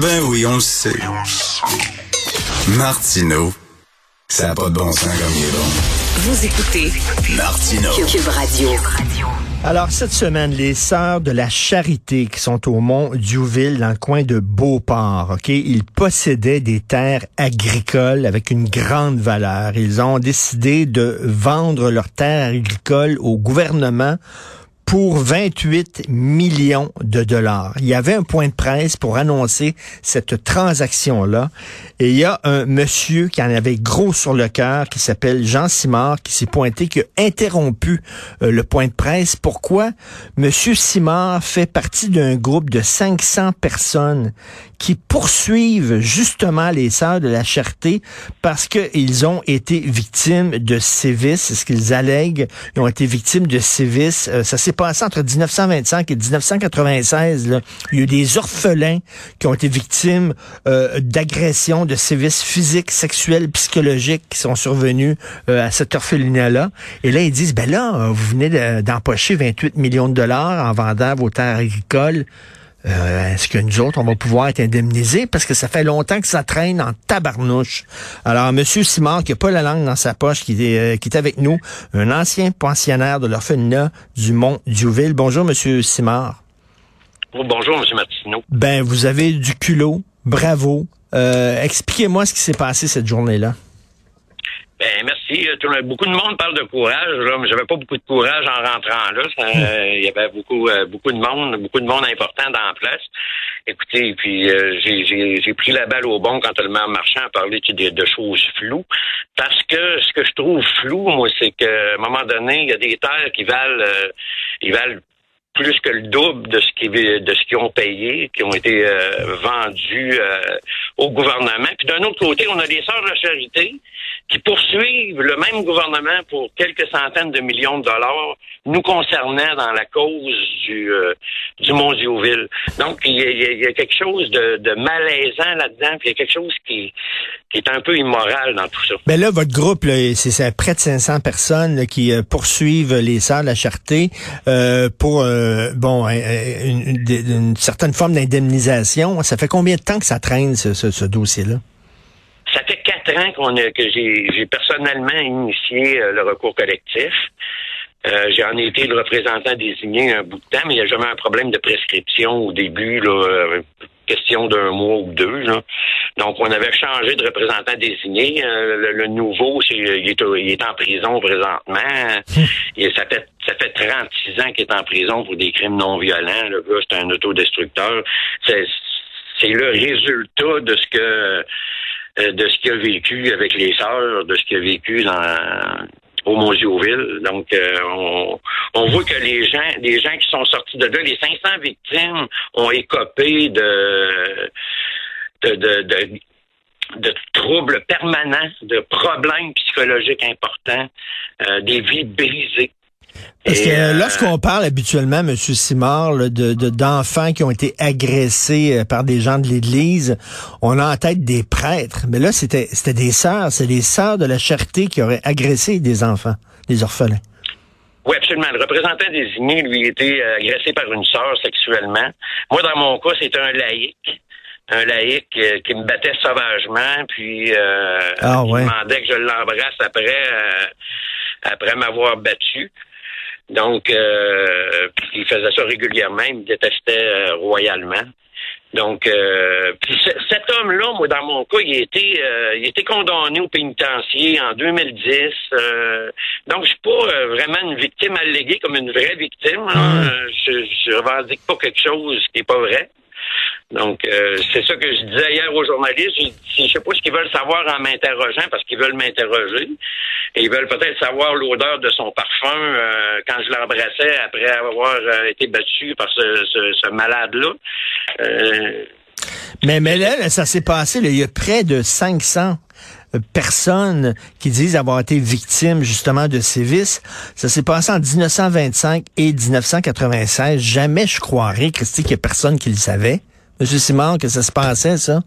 Ben oui, on le sait. Martineau, ça n'a pas de bon sens comme il est bon. Vous écoutez Martineau. Cube Radio. Alors, cette semaine, les Sœurs de la Charité qui sont au Mont Diouville, dans le coin de Beauport, OK? Ils possédaient des terres agricoles avec une grande valeur. Ils ont décidé de vendre leurs terres agricoles au gouvernement pour 28 millions de dollars. Il y avait un point de presse pour annoncer cette transaction-là. Et il y a un monsieur qui en avait gros sur le cœur, qui s'appelle Jean Simard, qui s'est pointé, qui a interrompu euh, le point de presse. Pourquoi? Monsieur Simard fait partie d'un groupe de 500 personnes qui poursuivent justement les sœurs de la charité parce qu'ils ont été victimes de sévices, c'est ce qu'ils allèguent. Ils ont été victimes de sévices. Euh, ça s'est entre 1925 et 1996. Là. Il y a eu des orphelins qui ont été victimes euh, d'agressions, de sévices physiques, sexuels, psychologiques qui sont survenus euh, à cet orphelinat-là. Et là, ils disent, ben là, vous venez d'empocher 28 millions de dollars en vendant vos terres agricoles. Euh, Est-ce que nous autres, on va pouvoir être indemnisés? Parce que ça fait longtemps que ça traîne en tabarnouche. Alors, M. Simard, qui n'a pas la langue dans sa poche, qui est, euh, qui est avec nous, un ancien pensionnaire de l'orphelinat du Mont-Diouville. Bonjour, M. Simard. Oh, bonjour, M. Martineau. Ben, vous avez du culot. Bravo. Euh, Expliquez-moi ce qui s'est passé cette journée-là. Ben, merci. Beaucoup de monde parle de courage, là, mais j'avais pas beaucoup de courage en rentrant là. Ça, euh, Il y avait beaucoup, euh, beaucoup de monde, beaucoup de monde important dans la place. Écoutez, puis euh, j'ai- j'ai j'ai pris la balle au bon quand le maire marchand a parlé tu sais, de, de choses floues. Parce que ce que je trouve flou, moi, c'est qu'à un moment donné, il y a des terres qui valent, euh, ils valent plus que le double de ce qu'ils de ce qu'ils ont payé, qui ont été euh, vendus euh, au gouvernement. Puis d'un autre côté, on a des sœurs de charité qui poursuivent le même gouvernement pour quelques centaines de millions de dollars, nous concernant dans la cause du euh, du Mont Diouville. Donc il y, a, y a- quelque chose de, de malaisant là-dedans, puis il y a quelque chose qui qui est un peu immoral dans tout ça. Ben là, votre groupe, c'est près de 500 personnes là, qui euh, poursuivent les Sœurs de la Charité euh, pour euh, bon une, certaine forme d'indemnisation. Ça fait combien de temps que ça traîne ce, ce- ce dossier-là? Ça fait quatre ans a, que j'ai, j'ai personnellement initié euh, le recours collectif. Euh, j'en ai été le représentant désigné un bout de temps, mais il n'y a jamais un problème de prescription au début, là, euh, question d'un mois ou deux. Là. Donc, on avait changé de représentant désigné. Euh, le, le nouveau, il, est, il est en prison présentement. Et ça fait ça fait 36 ans qu'il est en prison pour des crimes non violents. Le gars, c'est un autodestructeur. C'est, c'est le résultat de ce que euh, de ce qu'il a vécu avec les sœurs, de ce qu'il a vécu dans au. Donc, euh, on, on voit que les gens, les gens qui sont sortis de là, les 500 victimes ont écopé de de, de, de de troubles permanents, de problèmes psychologiques importants, euh, des vies brisées. Parce que euh, lorsqu'on parle habituellement, M. Simard, là, de de- d'enfants qui ont été agressés euh, par des gens de l'Église, on a en tête des prêtres. Mais là, c'était c'était des sœurs, c'est les sœurs de la charité qui auraient agressé des enfants, des orphelins. Oui, absolument. Le représentant désigné, lui, était euh, agressé par une sœur sexuellement. Moi, dans mon cas, c'était un laïc. Un laïc euh, qui me battait sauvagement, puis euh, Ah, il demandait que je l'embrasse après, euh, après m'avoir battu. Donc, euh, il faisait ça régulièrement. Il me détestait euh, royalement. Donc, euh, puis cet homme-là, moi, dans mon cas, il a été, euh, il a été condamné au pénitencier en 2010. euh, donc, je suis pas euh, vraiment une victime alléguée comme une vraie victime. Euh, je, je revendique pas quelque chose qui est pas vrai. Donc, euh, c'est ça que je disais hier aux journalistes. Je, je sais pas ce qu'ils veulent savoir en m'interrogeant parce qu'ils veulent m'interroger. Et ils veulent peut-être savoir l'odeur de son parfum euh, quand je l'embrassais après avoir euh, été battu par ce, ce, ce malade-là. Euh, Mais, mais là, ça s'est passé, là, il y a près de 500 euh, personnes qui disent avoir été victimes justement de sévices. Ça s'est passé en 1925 et 1996. Jamais je croirais, Christy, qu'il y a personne qui le savait. Monsieur Simon, que ça se passait, ça?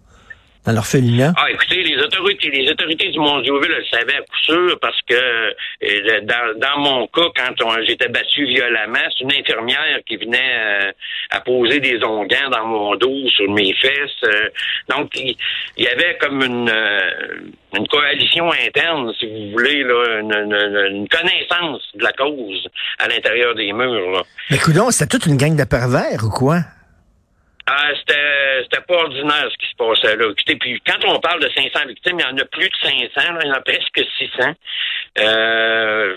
dans l'orphelinat? Ah, écoutez, les autorités, les autorités du Mont-Dioville le savaient à coup sûr parce que euh, dans, dans mon cas, quand on- j'étais battu violemment, c'est une infirmière qui venait euh, à poser des onguents dans mon dos, sur mes fesses. euh. donc, il, y avait comme une, euh, une coalition interne, si vous voulez, là, une, une- une connaissance de la cause à l'intérieur des murs. Là. Mais coudonc, c'était toute une gang de pervers ou quoi? Ah, c'était, pas ordinaire ce qui se passait là. Écoutez, puis quand on parle de 500 victimes, il y en a plus de 500, là, il y en a presque 600. Euh,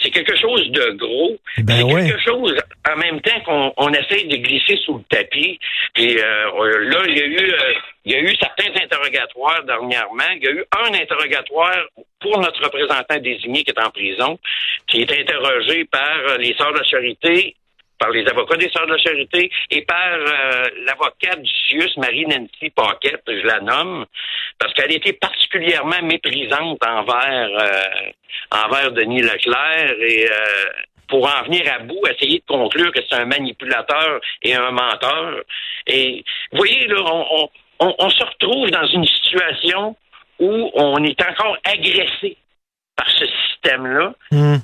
c'est quelque chose de gros. Ben c'est ouais. quelque chose en même temps qu'on on essaye de glisser sous le tapis. Puis euh, là, il y a eu euh, il y a eu certains interrogatoires dernièrement. Il y a eu un interrogatoire pour notre représentant désigné qui est en prison, qui est interrogé par les Sœurs de Charité par les avocats des Sœurs de la Charité et par euh, l'avocate du CIUS, Marie-Nancy Paquette, je la nomme, parce qu'elle était particulièrement méprisante envers, euh, envers Denis Leclerc et euh, pour en venir à bout, essayer de conclure que c'est un manipulateur et un menteur. Et vous voyez, là, on, on, on, se retrouve dans une situation où on est encore agressé par ce système-là Hmm.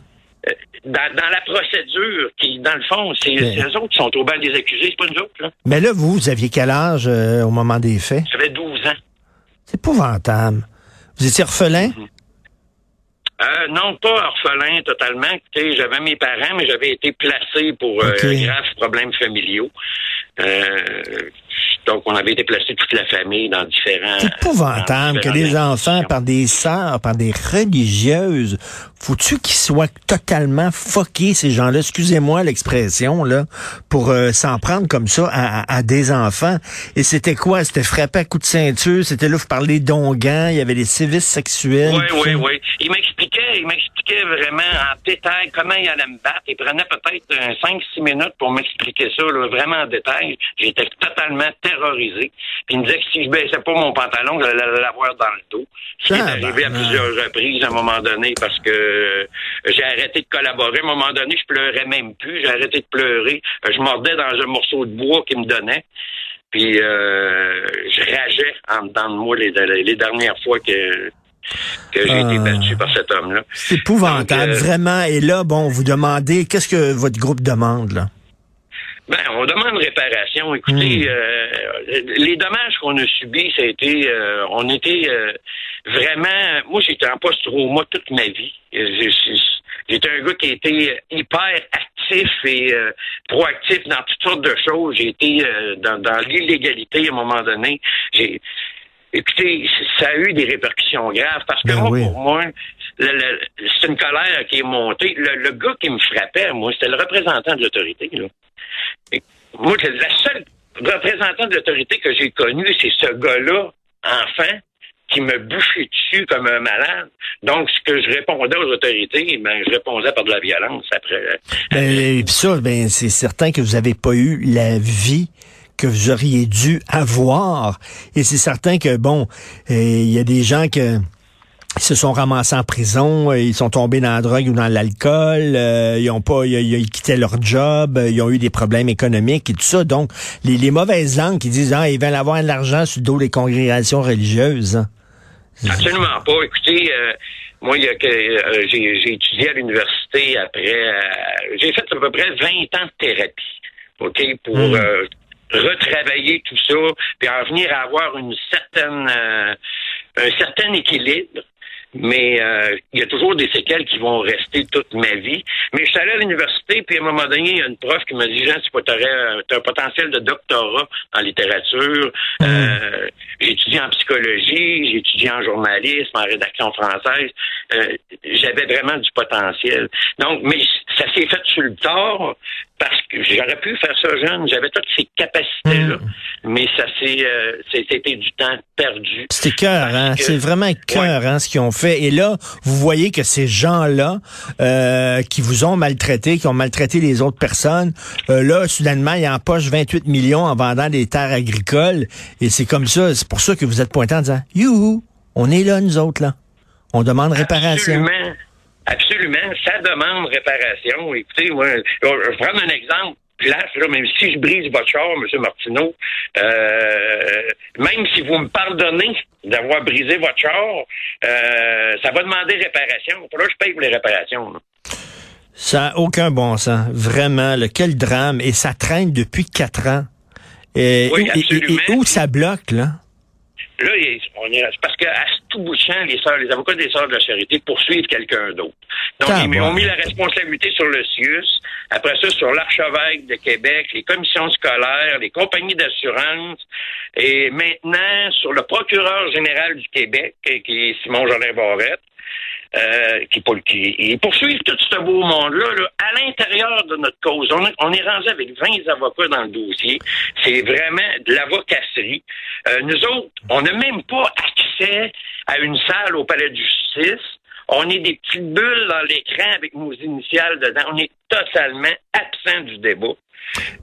Dans, dans la procédure, qui, dans le fond, c'est Mais- eux autres qui sont au banc des accusés, c'est pas nous autres, là. Mais là, vous, vous aviez quel âge euh, au moment des faits? J'avais 12 ans. C'est épouvantable. Vous étiez orphelin? Euh, non, pas orphelin totalement. Écoutez, j'avais mes parents, mais j'avais été placé pour euh, Ok. graves problèmes familiaux. Euh, donc, on avait été placé toute la famille dans différents... C'est épouvantable que des enfants, par des sœurs, par des religieuses, faut-tu qu'ils soient totalement fuckés, ces gens-là, excusez-moi l'expression, là, pour euh, s'en prendre comme ça à, à- à des enfants. Et c'était quoi? C'était frappé à coups de ceinture, c'était là, vous parlez d'onguents, il y avait des sévices sexuels. Oui, oui, oui. Il m'expliquait, vraiment en détail comment il allait me battre. Il prenait peut-être 5-6 minutes pour m'expliquer ça, là, vraiment en détail. J'étais totalement terrorisé. Puis il me disait que si je baissais pas mon pantalon, j'allais l'avoir dans le dos. Ce qui est arrivé à plusieurs reprises à un moment donné parce que euh, j'ai arrêté de collaborer. À un moment donné, je pleurais même plus. J'ai arrêté de pleurer. Euh, Je mordais dans un morceau de bois qu'il me donnait. Puis euh, je rageais en dedans de moi les, les dernières fois que, que j'ai été battu par cet homme-là. C'est épouvantable, Donc, euh, vraiment. Et là, bon, vous demandez, qu'est-ce que votre groupe demande, là? Ben, on demande réparation. Écoutez, euh, les dommages qu'on a subis, ça a été, euh, on était euh, vraiment. Moi, j'étais en post-trauma toute ma vie. J'étais un gars qui était hyper actif et euh, proactif dans toutes sortes de choses. J'ai été euh, dans, dans l'illégalité à un moment donné. J'ai Écoutez, ça a eu des répercussions graves parce que Ben moi, oui. pour moi, c'est une colère qui est montée. Le, le gars qui me frappait, moi, c'était le représentant de l'autorité. Moi, la seule représentant de l'autorité que j'ai connue, c'est ce gars-là, enfant, qui me bouchait dessus comme un malade. Donc, ce que je répondais aux autorités, ben, je répondais par de la violence après. Ben, et puis ça, ben, c'est certain que vous n'avez pas eu la vie que vous auriez dû avoir. Et c'est certain que, bon, euh, il y a des gens que ils se sont ramassés en prison, euh, ils sont tombés dans la drogue ou dans l'alcool, euh, ils ont pas, ils, ils quittaient leur job, ils ont eu des problèmes économiques et tout ça. Donc, les, les mauvaises langues qui disent, ah, ils veulent avoir de l'argent sur le dos des congrégations religieuses. hein. Absolument pas. Écoutez, euh, moi, il y a que euh, j'ai, étudié à l'université après. j'ai fait à peu près 20 ans de thérapie, ok, pour Mm. Euh, retravailler tout ça, puis en venir à avoir une certaine, euh, un certain équilibre. Mais euh, il y a toujours des séquelles qui vont rester toute ma vie. Mais je suis allé à l'université, puis à un moment donné, il y a une prof qui m'a dit Jean, tu as un potentiel de doctorat en littérature. Euh, j'ai étudié en psychologie, j'ai étudié en journalisme, en rédaction française. Euh, J'avais vraiment du potentiel. Donc, mais ça s'est fait sur le tard j'aurais pu faire ça jeune. J'avais toutes ces capacités-là, mais ça s'est, euh, c'était du temps perdu. C'était cœur, hein? C'est vraiment cœur, hein, ce qu'ils ont fait. Et là, vous voyez que ces gens-là, euh, qui vous ont maltraité, qui ont maltraité les autres personnes, euh, là, soudainement, ils empochent 28 millions en vendant des terres agricoles. Et c'est comme ça, c'est pour ça que vous êtes pointé en disant, youhou, on est là, nous autres, là. On demande réparation. Absolument. Absolument. Ça demande réparation. Écoutez, moi, je vais prendre un exemple place, là, même si je brise votre char, M. Martineau, euh, même si vous me pardonnez d'avoir brisé votre char, euh, ça va demander réparation. Là, je paye pour les réparations. là. Ça n'a aucun bon sens. Vraiment, là, quel drame. Et ça traîne depuis quatre ans. Et, Oui, et- et- absolument. et où ça bloque, là? Là, on est- c'est parce qu'à tout bout de champ, les sœurs, les avocats des sœurs de la charité poursuivent quelqu'un d'autre. Donc, Ah, ils ont mis la responsabilité sur le CIUS, après ça sur l'archevêque de Québec, les commissions scolaires, les compagnies d'assurance, et maintenant sur le procureur général du Québec, qui est Simon Jolin Barrette. Euh, qui, qui- ils poursuivent tout ce beau monde-là là, à l'intérieur de notre cause. On, est- on est rendu avec 20 avocats dans le dossier. C'est vraiment de l'avocasserie. Euh, nous autres, on n'a même pas accès à une salle au palais de justice. On est des petites bulles dans l'écran avec nos initiales dedans. On est totalement absent du débat.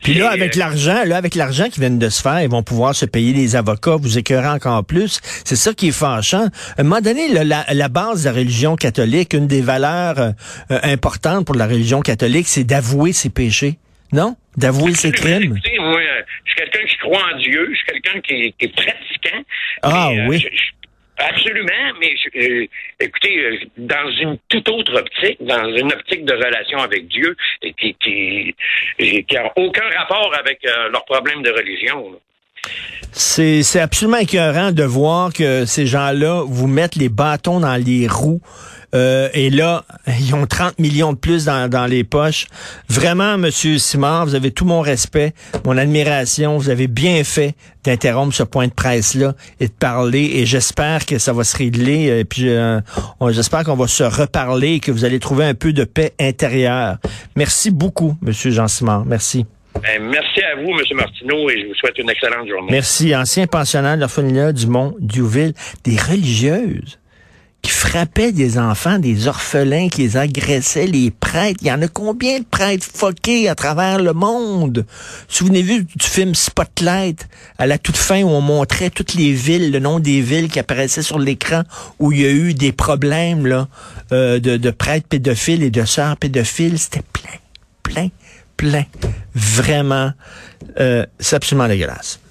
Puis là, avec euh, l'argent, là, avec l'argent qui vient de se faire, ils vont pouvoir se payer les avocats, vous écœurer encore plus. C'est ça qui est fâchant. À un moment donné, là, la, la base de la religion catholique, une des valeurs euh, euh, importantes pour la religion catholique, c'est d'avouer ses péchés. Non? D'avouer ses crimes? Écoutez, moi, je suis quelqu'un qui croit en Dieu, je suis quelqu'un qui, est- qui est pratiquant. Ah, Mais, euh, oui. je- je- absolument, mais euh, écoutez, euh, dans une toute autre optique, dans une optique de relation avec Dieu, et qui qui qui a aucun rapport avec euh, leurs problèmes de religion. C'est c'est absolument écœurant de voir que ces gens-là vous mettent les bâtons dans les roues. Euh, et là, ils ont 30 millions de plus dans, dans les poches. Vraiment, Monsieur Simard, vous avez tout mon respect, mon admiration. Vous avez bien fait d'interrompre ce point de presse-là et de parler. Et j'espère que ça va se régler. Et puis, euh, j'espère qu'on va se reparler et que vous allez trouver un peu de paix intérieure. Merci beaucoup, Monsieur Jean Simard. Merci. Ben, merci à vous, M. Martineau, et je vous souhaite une excellente journée. Merci. Ancien pensionnaire de l'orphelinat du Mont Diouville, des religieuses qui frappaient des enfants, des orphelins, qui les agressaient, les prêtres. Il y en a combien de prêtres foqués à travers le monde? Souvenez-vous du film Spotlight, à la toute fin où on montrait toutes les villes, le nom des villes qui apparaissaient sur l'écran, où il y a eu des problèmes là, euh, de, prêtres pédophiles et de sœurs pédophiles. C'était plein, plein, plein. Vraiment, euh, c'est absolument dégueulasse.